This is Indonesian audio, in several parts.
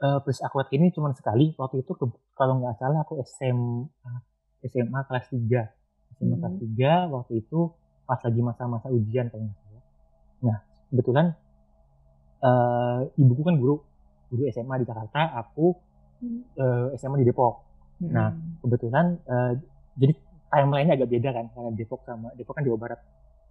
Eee, plus awkward ini cuman sekali, waktu itu kalau nggak salah aku SMA SMA kelas 3 SMA kelas Mhm. 3 waktu itu pas lagi masa-masa ujian kalau nggak salah. Nah, kebetulan, eee, ibuku kan guru, guru SMA di Jakarta, aku, Mmm. eee, SMA di Depok. Nah, Mhm. kebetulan, eee, jadi timeline-nya agak beda kan, karena Depok sama Depok kan Jawa Barat,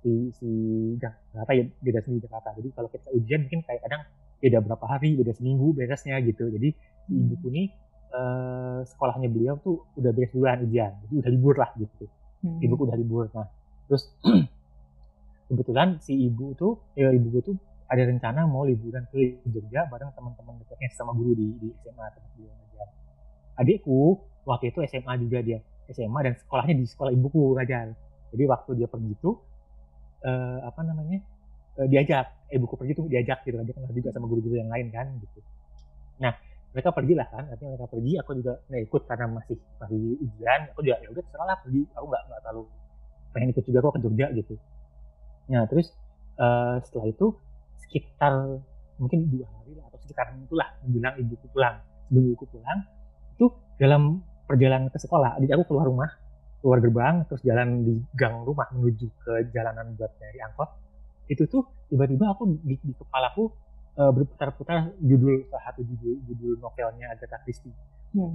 si si Jakarta ya beda sendiri Jakarta. Jadi kalau kita ujian mungkin kayak kadang beda berapa hari, beda seminggu beresnya gitu. Jadi si Mmm. ibuku nih, eee, sekolahnya beliau tuh udah beres duluan ujian, jadi udah libur lah gitu. Mhm. Ibuku udah libur. Nah, terus kebetulan si ibu tuh eee, ibuku tuh ada rencana mau liburan ke Jogja bareng teman-teman dekatnya sesama guru di di SMA tempat beliau ngajar. Adikku waktu itu SMA juga dia, SMA dan sekolahnya di sekolah ibuku ngajar. Jadi waktu dia pergi tuh, eee, apa namanya, eee, diajak, ibuku pergi tuh diajak gitu kan, dia kenal juga sama guru-guru yang lain kan gitu. Nah, mereka pergilah kan, artinya mereka pergi, aku juga nggak ikut karena masih masih ujian, aku juga ya udah terserahlah pergi, aku nggak nggak terlalu pengen ikut juga kok ke Jogja gitu. Nah terus, eee, setelah itu sekitar mungkin 2 hari lah atau sekitaran itulah menjelang ibuku pulang. Sebelum ibuku pulang, itu dalam perjalanan ke sekolah, jadi aku keluar rumah, keluar gerbang, terus jalan di gang rumah menuju ke jalanan buat nyari angkot, itu tuh tiba-tiba aku di di kepalaku, eee, berputar-putar judul salah satu judul judul novelnya Agatha Christie.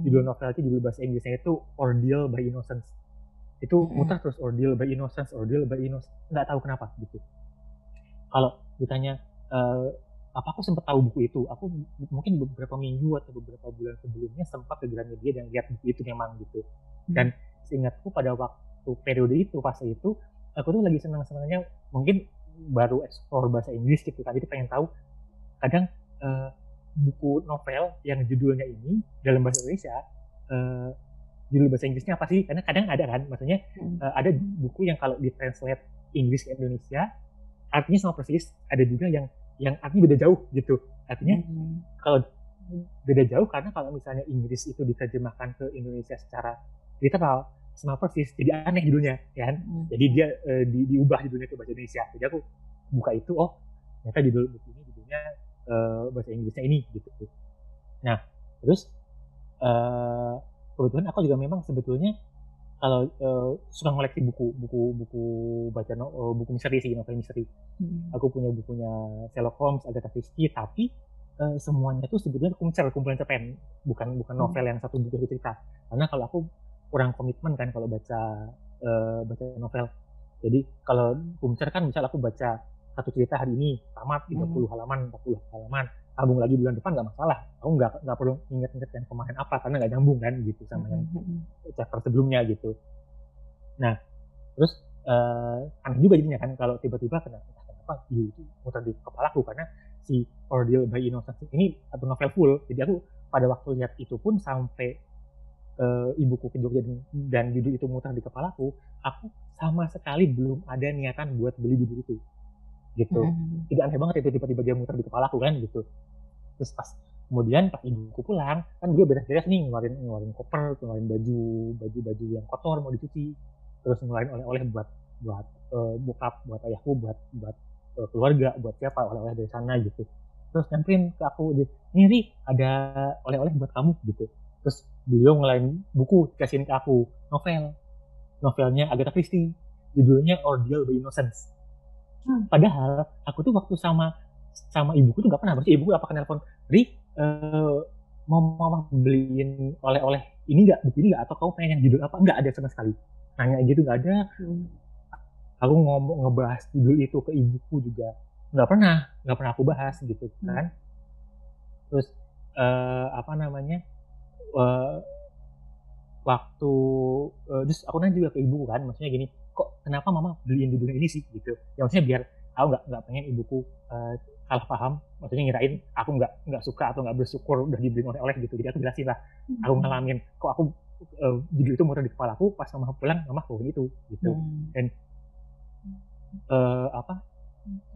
Judul Mhm. novel itu judul bahasa Inggrisnya itu Ordeal by Innocence. Itu Mhm. muter terus Ordeal by Innocence Ordeal by Innocence, nggak tahu kenapa gitu. Kalau ditanya, eee, apa aku sempet tahu buku itu, aku mungkin beberapa minggu atau beberapa bulan sebelumnya sempat ke Gramedia dan lihat buku itu memang gitu. Mmm. Dan seingatku pada waktu periode itu, fase itu, aku tuh lagi seneng-senengnya mungkin baru explore bahasa Inggris gitu kan, jadi pengen tahu kadang, eee, buku novel yang judulnya ini dalam bahasa Indonesia, eee, judul bahasa Inggrisnya apa sih? Karena kadang ada kan, maksudnya, Mhm. eee, ada buku yang kalau di-translate Inggris ke Indonesia, artinya sama persis, ada juga yang yang artinya beda jauh gitu. Artinya Mmm. kalau beda jauh karena kalau misalnya Inggris itu diterjemahkan ke Indonesia secara literal, persis, jadi aneh judulnya, ya kan. Mhm. Jadi dia, eee, di diubah judulnya ke bahasa Indonesia. Jadi aku buka itu, oh ternyata judul buku ini judulnya, eee, bahasa Inggrisnya ini gitu. Nah, terus, eee, kebetulan aku juga memang sebetulnya kalau, eee, suka ngoleksi buku buku buku baca no eee, buku misteri sih, novel misteri. Mhm. Aku punya bukunya Sherlock Holmes, Agatha Christie, tapi, eee, semuanya tuh sebetulnya kumcer, kumpulan cerpen, bukan bukan Mmm. novel yang satu buku cerita. Karena kalau aku kurang komitmen kan kalau baca, eee, baca novel. Jadi kalau kumcer kan misal aku baca satu cerita hari ini, tamat 30 Mmm. halaman, 40 halaman, sambung lagi bulan depan nggak masalah. Aku nggak nggak perlu inget-inget yang kemarin apa, karena nggak nyambung kan gitu sama yang Mhm mhm. chapter sebelumnya gitu. Nah, terus, eee, aneh juga jadinya kan kalau tiba-tiba kena entah kenapa judul itu muter di kepalaku karena si Ordeal by Innocence ini satu novel full. Jadi aku pada waktu lihat itu pun sampai, eee, ibuku ke Jogja dan judul itu muter di kepalaku, aku sama sekali belum ada niatan buat beli judul itu, gitu. Mhm. Jadi aneh banget itu tiba-tiba dia muter di kepalaku kan gitu. Terus pas kemudian pas ibuku pulang, kan dia beres-beres nih ngeluarin ngeluarin koper, ngeluarin baju baju-baju yang kotor mau dicuci, terus ngeluarin oleh-oleh buat buat, eee, bokap, buat ayahku, buat buat, eee, keluarga, buat siapa, oleh-oleh dari sana gitu. Terus nyamperin ke aku "Nih Ri, ada oleh-oleh buat kamu," gitu. Terus beliau ngeluarin buku, dikasihin ke aku, novel. Novelnya Agatha Christie, judulnya Ordeal by Innocence. Mmm. Padahal aku tuh waktu sama sama ibuku tuh nggak pernah, maksudnya ibuku pernah nelpon, "Ri, eee, mau mama beliin oleh-oleh ini nggak, buku ini nggak, atau kamu pengen yang judul apa?" Nggak ada sama sekali. Nanya gitu nggak ada. Mhm. Aku ngomong ngebahas judul itu ke ibuku juga nggak pernah, nggak pernah aku bahas gitu Mmm. kan. Terus, eee, apa namanya, eee waktu eee, terus aku nanya juga ke ibuku kan, maksudnya gini, "Kok kenapa mama beliin judulnya ini sih?" Gitu. Ya maksudnya biar aku nggak nggak pengen ibuku, eee, salah paham, maksudnya ngirain aku nggak nggak suka atau nggak bersyukur udah dibeliin oleh-oleh gitu. Jadi aku jelasin lah, aku Mhm. ngalamin, kok aku, judul itu muter di kepalaku pas mama pulang, mama bawain itu, gitu. Mmm. Dan eee, apa,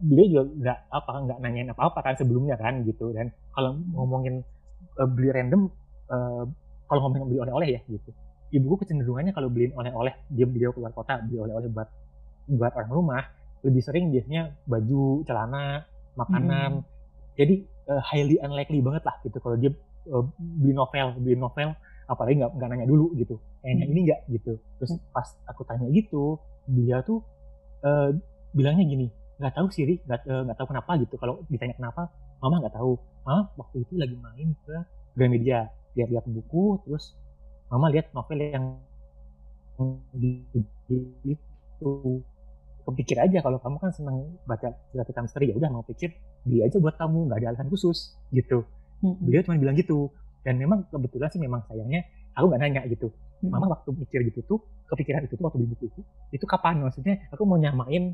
beliau juga nggak apa, nggak nanyain apa-apa kan sebelumnya kan gitu. Dan kalau ngomongin, eee, beli random, eee, kalau ngomongin beli oleh-oleh ya gitu, ibuku kecenderungannya kalau beliin oleh-oleh, dia beliau keluar kota beli oleh-oleh buat buat orang rumah, lebih sering biasanya baju, celana, makanan. Mhm. Jadi, uh, highly unlikely banget lah gitu kalau dia uh, beli novel beli novel apalagi nggak nggak nanya dulu gitu. Kayaknya ini nggak gitu. Terus hmm. pas aku tanya gitu beliau tuh uh, bilangnya gini nggak tahu sih nggak nggak tahu kenapa gitu. Kalau ditanya kenapa mama nggak tahu. Mama waktu itu lagi main ke Gramedia lihat-lihat buku terus mama lihat novel yang itu kepikir aja kalau kamu kan senang baca cerita misteri ya udah mau pikir beli aja buat kamu nggak ada alasan khusus gitu. Hmm. beliau cuma bilang gitu. Dan memang kebetulan sih memang sayangnya aku nggak nanya gitu. Hmm. mama waktu mikir gitu tuh kepikiran itu tuh waktu beli buku itu itu kapan? Maksudnya aku mau nyamain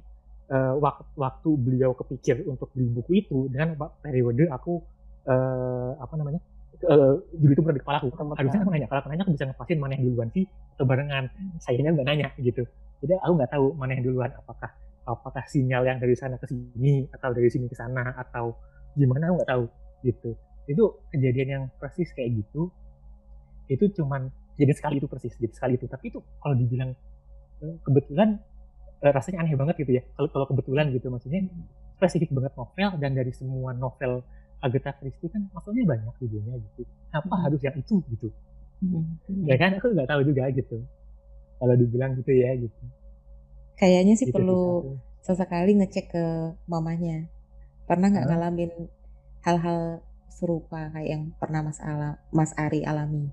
uh, waktu, waktu beliau kepikir untuk beli buku itu dengan periode aku uh, apa namanya uh, judul itu berada di kepala aku. Harusnya aku nanya kalau aku nanya aku bisa ngepasin mana yang duluan sih atau barengan? Sayangnya nggak nanya gitu. Jadi aku nggak tahu mana yang duluan apakah apakah sinyal yang dari sana ke sini atau dari sini ke sana atau gimana aku nggak tahu gitu. Itu kejadian yang persis kayak gitu. Itu cuman jadi sekali itu persis jadi sekali itu. Tapi itu kalau dibilang eh, kebetulan eh, rasanya aneh banget gitu ya. Kalau kalau kebetulan gitu maksudnya spesifik banget novel dan dari semua novel Agatha Christie kan novelnya banyak videonya gitu. Apa hmm. harus yang itu gitu? Hmm. ya kan? Aku nggak tahu juga gitu. Kalau dibilang gitu ya gitu. Kayaknya sih gitu, perlu sesekali ngecek ke mamanya pernah nggak ngalamin hal-hal serupa kayak yang pernah Mas Ala Mas Ari alami?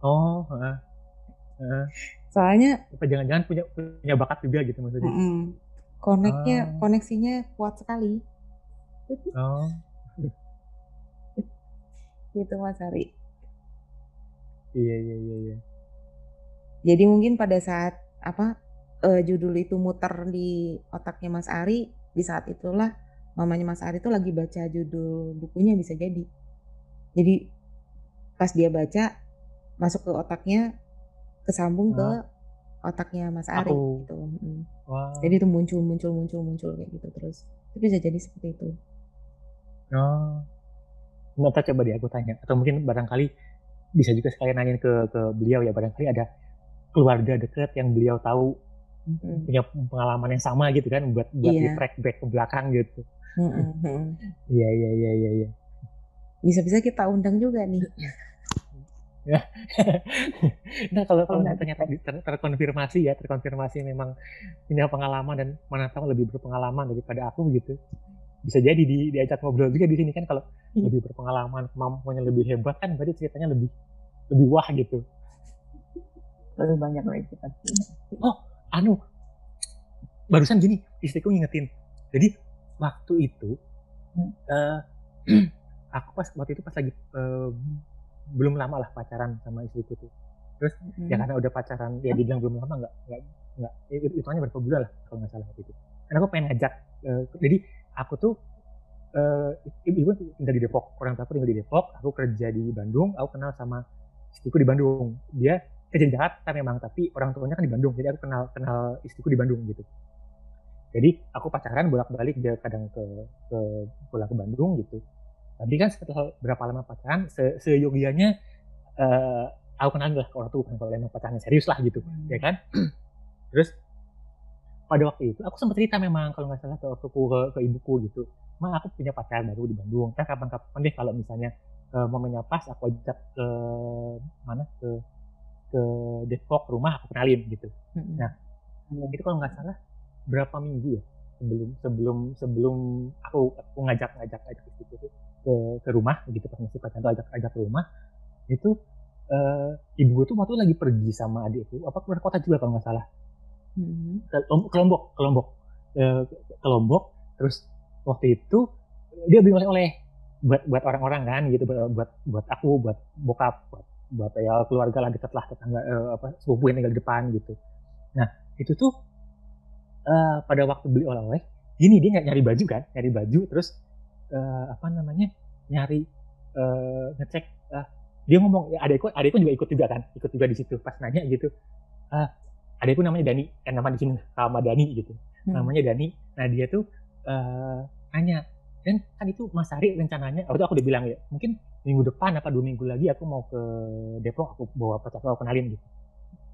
Oh uh, uh. soalnya apa jangan-jangan punya punya bakat juga gitu maksudnya? Mm -mm. koneknya oh. koneksinya kuat sekali oh gitu Mas Ari iya iya iya iya jadi mungkin pada saat apa uh, judul itu muter di otaknya Mas Ari, di saat itulah mamanya Mas Ari itu lagi baca judul bukunya bisa jadi. Jadi pas dia baca masuk ke otaknya kesambung ke otaknya Mas Ari Aku. gitu. Hmm. Wow. Jadi itu muncul muncul muncul muncul kayak gitu terus. Itu bisa jadi seperti itu. Oh. Nanti coba dia aku tanya atau mungkin barangkali bisa juga sekalian nanyain ke ke beliau ya barangkali ada keluarga dekat yang beliau tahu hmm. punya pengalaman yang sama gitu kan buat buat yeah. di track back ke belakang gitu. Iya iya iya iya iya. Bisa-bisa kita undang juga nih. Ya. nah kalau kalau ternyata ter, terkonfirmasi ya terkonfirmasi memang punya pengalaman dan mana tahu lebih berpengalaman daripada aku gitu bisa jadi di, diajak ngobrol juga di sini kan kalau hmm. lebih berpengalaman kemampuannya lebih hebat kan berarti ceritanya lebih lebih wah gitu lebih banyak lagi oh anu barusan gini istriku ngingetin jadi waktu itu hmm. uh, aku pas waktu itu pas lagi uh, belum lama lah pacaran sama istriku tuh terus hmm. ya karena udah pacaran ya dibilang belum lama nggak nggak nggak itu hanya berapa bulan lah kalau nggak salah waktu itu karena aku pengen ngajak uh, jadi aku tuh uh, ibu tinggal di Depok. Orang tua aku tinggal di Depok. Aku kerja di Bandung. Aku kenal sama istriku di Bandung. Dia kerja di Jakarta memang tapi orang tuanya kan di Bandung. Jadi aku kenal kenal istriku di Bandung gitu. Jadi aku pacaran bolak-balik dia kadang ke ke pulang ke Bandung gitu. Tapi kan setelah berapa lama pacaran se seyogianya uh, aku kenal lah ke orang tua kan kalau emang pacaran serius lah gitu. Ya kan? Terus pada waktu itu aku sempat cerita memang kalau nggak salah ke ortuku ke, ke ibuku gitu. Mah aku punya pacar baru di Bandung. Kan kapan-kapan deh kalau misalnya uh, momennya pas aku ajak ke mana? Ke ke Depok rumah aku kenalin gitu. hmm Nah itu kalau nggak salah berapa minggu ya sebelum sebelum sebelum aku aku ngajak ngajak ngajak itu tuh ke ke rumah gitu pas masih pacaran tuh ajak ajak ke rumah. Itu uh, ibu gue tuh waktu lagi pergi sama adikku apa keluar kota juga kalau nggak salah mm-hmm. ke, ke Lombok ke Lombok. Uh, ke Lombok terus waktu itu dia beli oleh-oleh buat buat orang-orang kan gitu buat buat aku buat bokap buat buat ya keluarga lah dekat lah tetangga uh, apa sepupu yang tinggal di depan gitu. Nah itu tuh uh, pada waktu beli oleh-oleh gini dia nyari baju kan nyari baju terus uh, apa namanya nyari uh, ngecek uh, dia ngomong ya adekku adekku juga ikut juga kan ikut juga di situ pas nanya gitu. Uh, adekku namanya Dani kan nama di sini sama Dani gitu. Hmm. namanya Dani. Nah dia tuh uh, nanya dan kan itu Mas Ari rencananya. Waktu aku udah bilang ya mungkin minggu depan apa dua minggu lagi aku mau ke Depok aku bawa pacar aku kenalin gitu.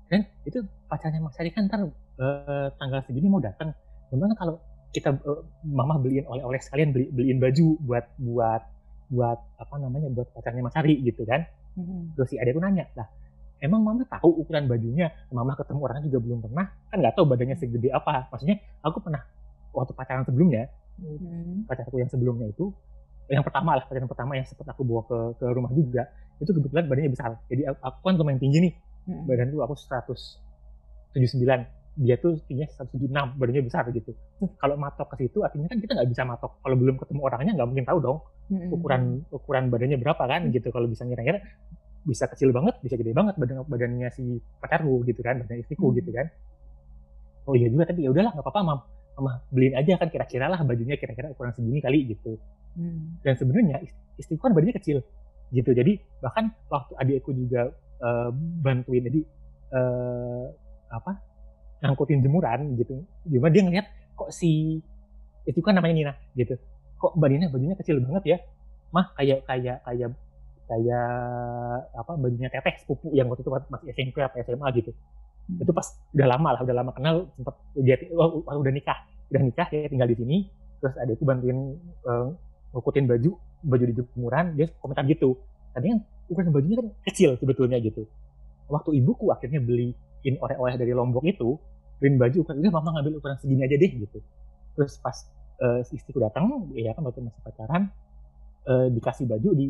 Dan itu pacarnya Mas Ari kan ntar uh, tanggal segini mau datang gimana kalau kita uh, mama beliin oleh-oleh sekalian beli, beliin baju buat buat buat apa namanya buat pacarnya Mas Ari gitu kan? Hmm. terus si adekku nanya lah emang mama tahu ukuran bajunya mama ketemu orangnya juga belum pernah kan nggak tahu badannya segede apa maksudnya aku pernah waktu pacaran sebelumnya hmm. pacarku yang sebelumnya itu yang pertama lah pacaran pertama yang sempat aku bawa ke ke rumah juga itu kebetulan badannya besar jadi aku kan lumayan tinggi nih hmm. badanku aku 179 dia tuh tingginya 176 badannya besar gitu hmm. kalau matok ke situ artinya kan kita nggak bisa matok kalau belum ketemu orangnya nggak mungkin tahu dong hmm. ukuran ukuran badannya berapa kan hmm. gitu kalau bisa ngira-ngira bisa kecil banget bisa gede banget badan badannya si pacarku gitu kan badan istriku hmm. gitu kan. Oh iya juga tapi ya udahlah nggak apa-apa mam. Mama beliin aja kan kira-kira lah bajunya kira-kira ukuran segini kali gitu. Hmm. dan sebenarnya istriku kan badannya kecil gitu. Jadi bahkan waktu adikku juga uh, bantuin jadi uh, apa ngangkutin jemuran gitu. Cuma dia ngeliat kok si itu kan namanya Nina gitu. Kok Nina bajunya kecil banget ya. Mah kayak kayak kayak kayak apa bajunya teteh sepupu yang waktu itu masih SMP atau SMA gitu. Hmm. itu pas udah lama lah udah lama kenal sempat dia oh, udah nikah. Udah nikah ya tinggal di sini terus ada itu bantuin uh, ngikutin baju baju di jemuran dia komentar gitu. Tadi kan ukuran bajunya kan kecil sebetulnya gitu. Waktu ibuku akhirnya beli bikin oleh-oleh dari Lombok itu print baju ukuran udah mama ngambil ukuran segini aja deh gitu. Terus pas uh, istriku datang ya kan waktu masih pacaran uh, dikasih baju di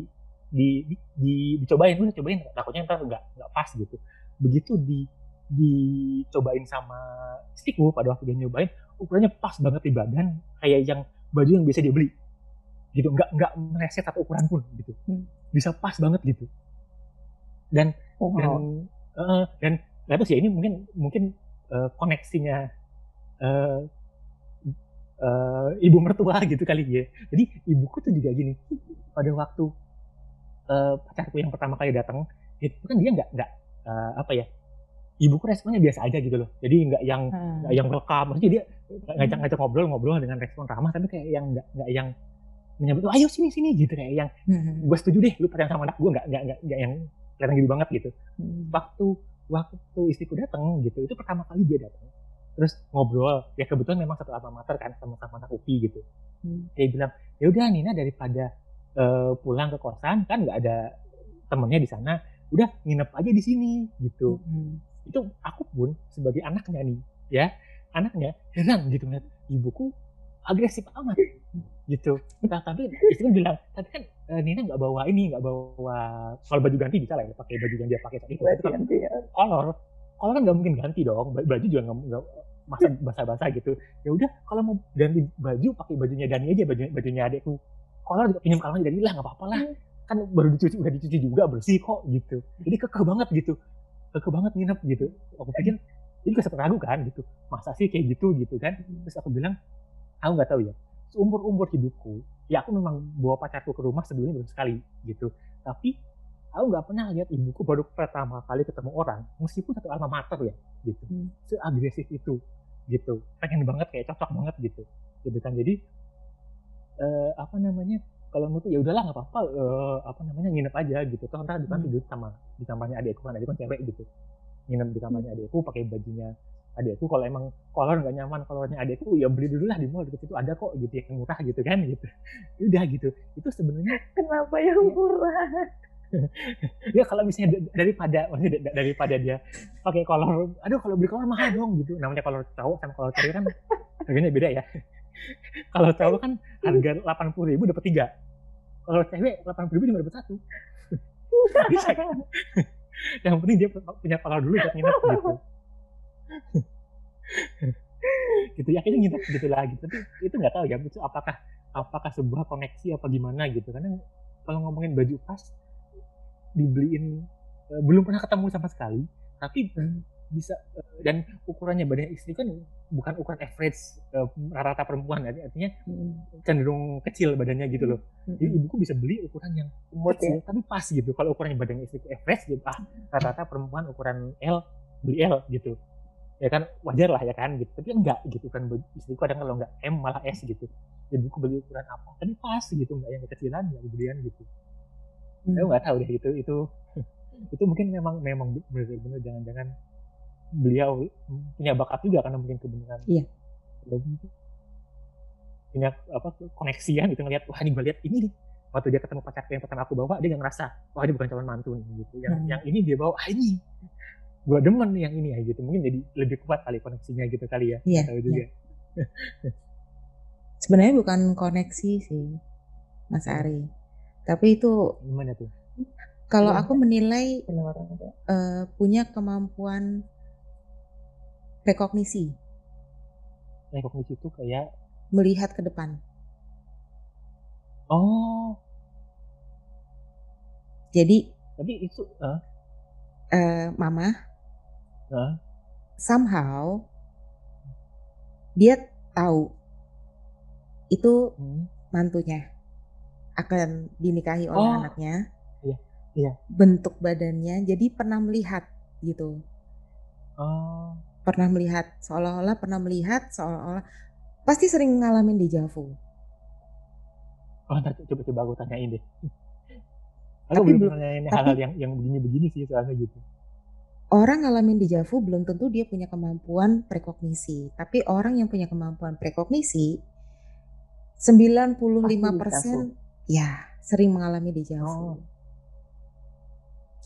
di, di, di dicobain udah cobain. Takutnya ntar nggak nggak pas gitu. Begitu di dicobain sama istriku pada waktu dia nyobain ukurannya pas banget di badan kayak yang baju yang biasa dia beli. Gitu nggak nggak meleset satu ukuran pun gitu. Hmm. bisa pas banget gitu. Dan oh, dan uh, dan nggak tahu sih ini mungkin mungkin uh, koneksinya uh, uh, ibu mertua gitu kali ya. Jadi ibuku tuh juga gini. Pada waktu uh, pacarku yang pertama kali datang itu kan dia nggak nggak uh, apa ya ibuku responnya biasa aja gitu loh jadi nggak yang hmm. nggak yang welcome maksudnya dia ngajak ngajak ngobrol ngobrol dengan respon ramah tapi kayak yang nggak nggak yang menyebut ayo sini sini gitu kayak yang hmm. gue setuju deh lu pacaran sama anak gue nggak nggak nggak yang kelihatan gitu banget gitu hmm. waktu waktu istriku datang gitu itu pertama kali dia datang terus ngobrol ya kebetulan memang satu alma mater kan sama-sama anak UPI gitu hmm. dia bilang ya udah Nina daripada uh, pulang ke kosan kan nggak ada temennya di sana udah nginep aja di sini gitu. Hmm. itu aku pun sebagai anaknya nih ya anaknya heran gitu ngeliat ibuku agresif amat gitu. Nah, tapi itu kan bilang tadi kan uh, Nina nggak bawa ini nggak bawa kalau baju ganti bisa lah ya pakai baju yang dia pakai tadi itu. Ganti ya. kolor kolor kan nggak mungkin ganti dong baju juga nggak masa basah-basah gitu. Ya udah kalau mau ganti baju pakai bajunya Dani aja baju bajunya adekku kolor juga pinjam kalungnya Dani lah nggak apa-apa lah. Hmm. kan baru dicuci udah dicuci juga bersih kok gitu. Jadi kekeh banget gitu. Kekeh banget nginep gitu. Aku pikir jadi gue sempat ragu kan gitu. Masa sih kayak gitu gitu kan. Terus aku bilang aku nggak tahu ya. Seumur umur hidupku ya aku memang bawa pacarku ke rumah sebelumnya baru sekali gitu. Tapi aku nggak pernah lihat ibuku baru pertama kali ketemu orang meskipun satu alma mater ya gitu. Hmm. seagresif itu gitu. Pengen banget kayak cocok banget gitu. Gitu kan. Jadi uh, apa namanya kalau menurut ya udahlah nggak apa-apa uh, apa namanya nginep aja gitu. Toh ntar di hmm. tidur sama di kamarnya adikku kan adikku kan cewek gitu. Nginep di kamarnya hmm. adikku pakai bajunya adekku kalau emang kolor nggak nyaman kolornya adekku ya beli dulu lah di mall deket situ ada kok gitu yang murah gitu kan gitu. Ya udah gitu. Itu sebenarnya kenapa yang murah? Ya kalau misalnya daripada daripada dia pakai kolor aduh kalau beli kolor mahal dong gitu. Namanya kolor cowok sama kolor cewek kan harganya beda ya kalau cowok kan harga delapan puluh ribu dapat tiga. Kalau cewek delapan puluh ribu cuma dapat satu. Bisa. Kan yang penting dia punya kolor dulu buat nginep gitu. Gitu ya akhirnya nginep gitu lah gitu tapi itu nggak tahu ya itu apakah apakah sebuah koneksi apa gimana gitu. Karena kalau ngomongin baju pas dibeliin uh, belum pernah ketemu sama sekali. Tapi hmm. Bisa uh, dan ukurannya badan istri kan bukan ukuran average uh, rata perempuan artinya hmm. cenderung kecil badannya gitu loh hmm. jadi ibuku bisa beli ukuran yang kecil ya? tapi pas gitu kalau ukurannya badannya istri average gitu ah rata-rata perempuan ukuran L beli L gitu ya kan wajar lah ya kan gitu tapi enggak gitu kan istriku kadang kalau enggak M malah S gitu ya buku beli ukuran apa tapi pas gitu enggak yang kecilan enggak gedean gitu hmm. enggak tahu deh itu itu itu mungkin memang memang benar-benar jangan-jangan beliau punya bakat juga karena mungkin kebenaran iya. punya apa koneksian gitu ngelihat wah ini gue lihat ini nih. Waktu dia ketemu pacar yang pertama aku bawa dia nggak ngerasa wah ini bukan calon mantu nih gitu. Yang Hmm. yang ini dia bawa ah ini. Gue demen nih yang ini. Ya gitu. Mungkin jadi lebih kuat kali koneksinya gitu kali ya. Iya, tahu juga. Sebenarnya bukan koneksi sih, Mas Hmm. Ari. Tapi itu gimana tuh? Kalau Iya. aku menilai eh, punya kemampuan rekognisi, rekognisi itu kayak melihat ke depan. oh Jadi tapi itu ah eh, mama ah, somehow dia tahu itu hmm. mantunya akan dinikahi oleh Oh. anaknya. Iya, iya. Bentuk badannya jadi pernah melihat gitu. oh Pernah melihat seolah-olah pernah melihat seolah-olah pasti sering ngalamin di Javu. oh ntar coba coba aku tanyain deh aku Tapi belum nanyain hal-hal yang yang begini-begini sih soalnya gitu Orang ngalamin di Javu belum tentu dia punya kemampuan prekognisi, tapi orang yang punya kemampuan prekognisi 95% ya sering mengalami di Javu. Oh.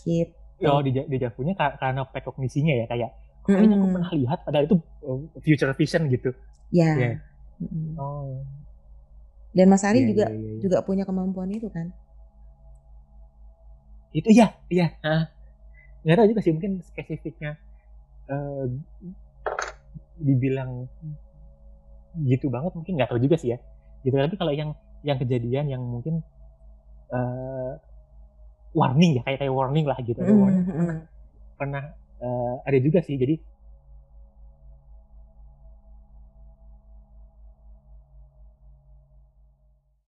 Gitu. oh di di Javunya ka- karena prekognisinya ya kayak kayaknya aku pernah lihat padahal itu uh, future vision gitu Ya. Iya. Mm-mm. oh Dan Mas Ari iya, juga iya, iya, iya. juga punya kemampuan itu kan? itu ya iya ah. nggak tahu juga sih mungkin spesifiknya eh, dibilang gitu banget mungkin nggak tahu juga sih ya gitu tapi kalau yang yang kejadian yang mungkin eh, warning ya kayak kayak warning lah gitu ada warning Mm-mm. pernah eh, ada juga sih. Jadi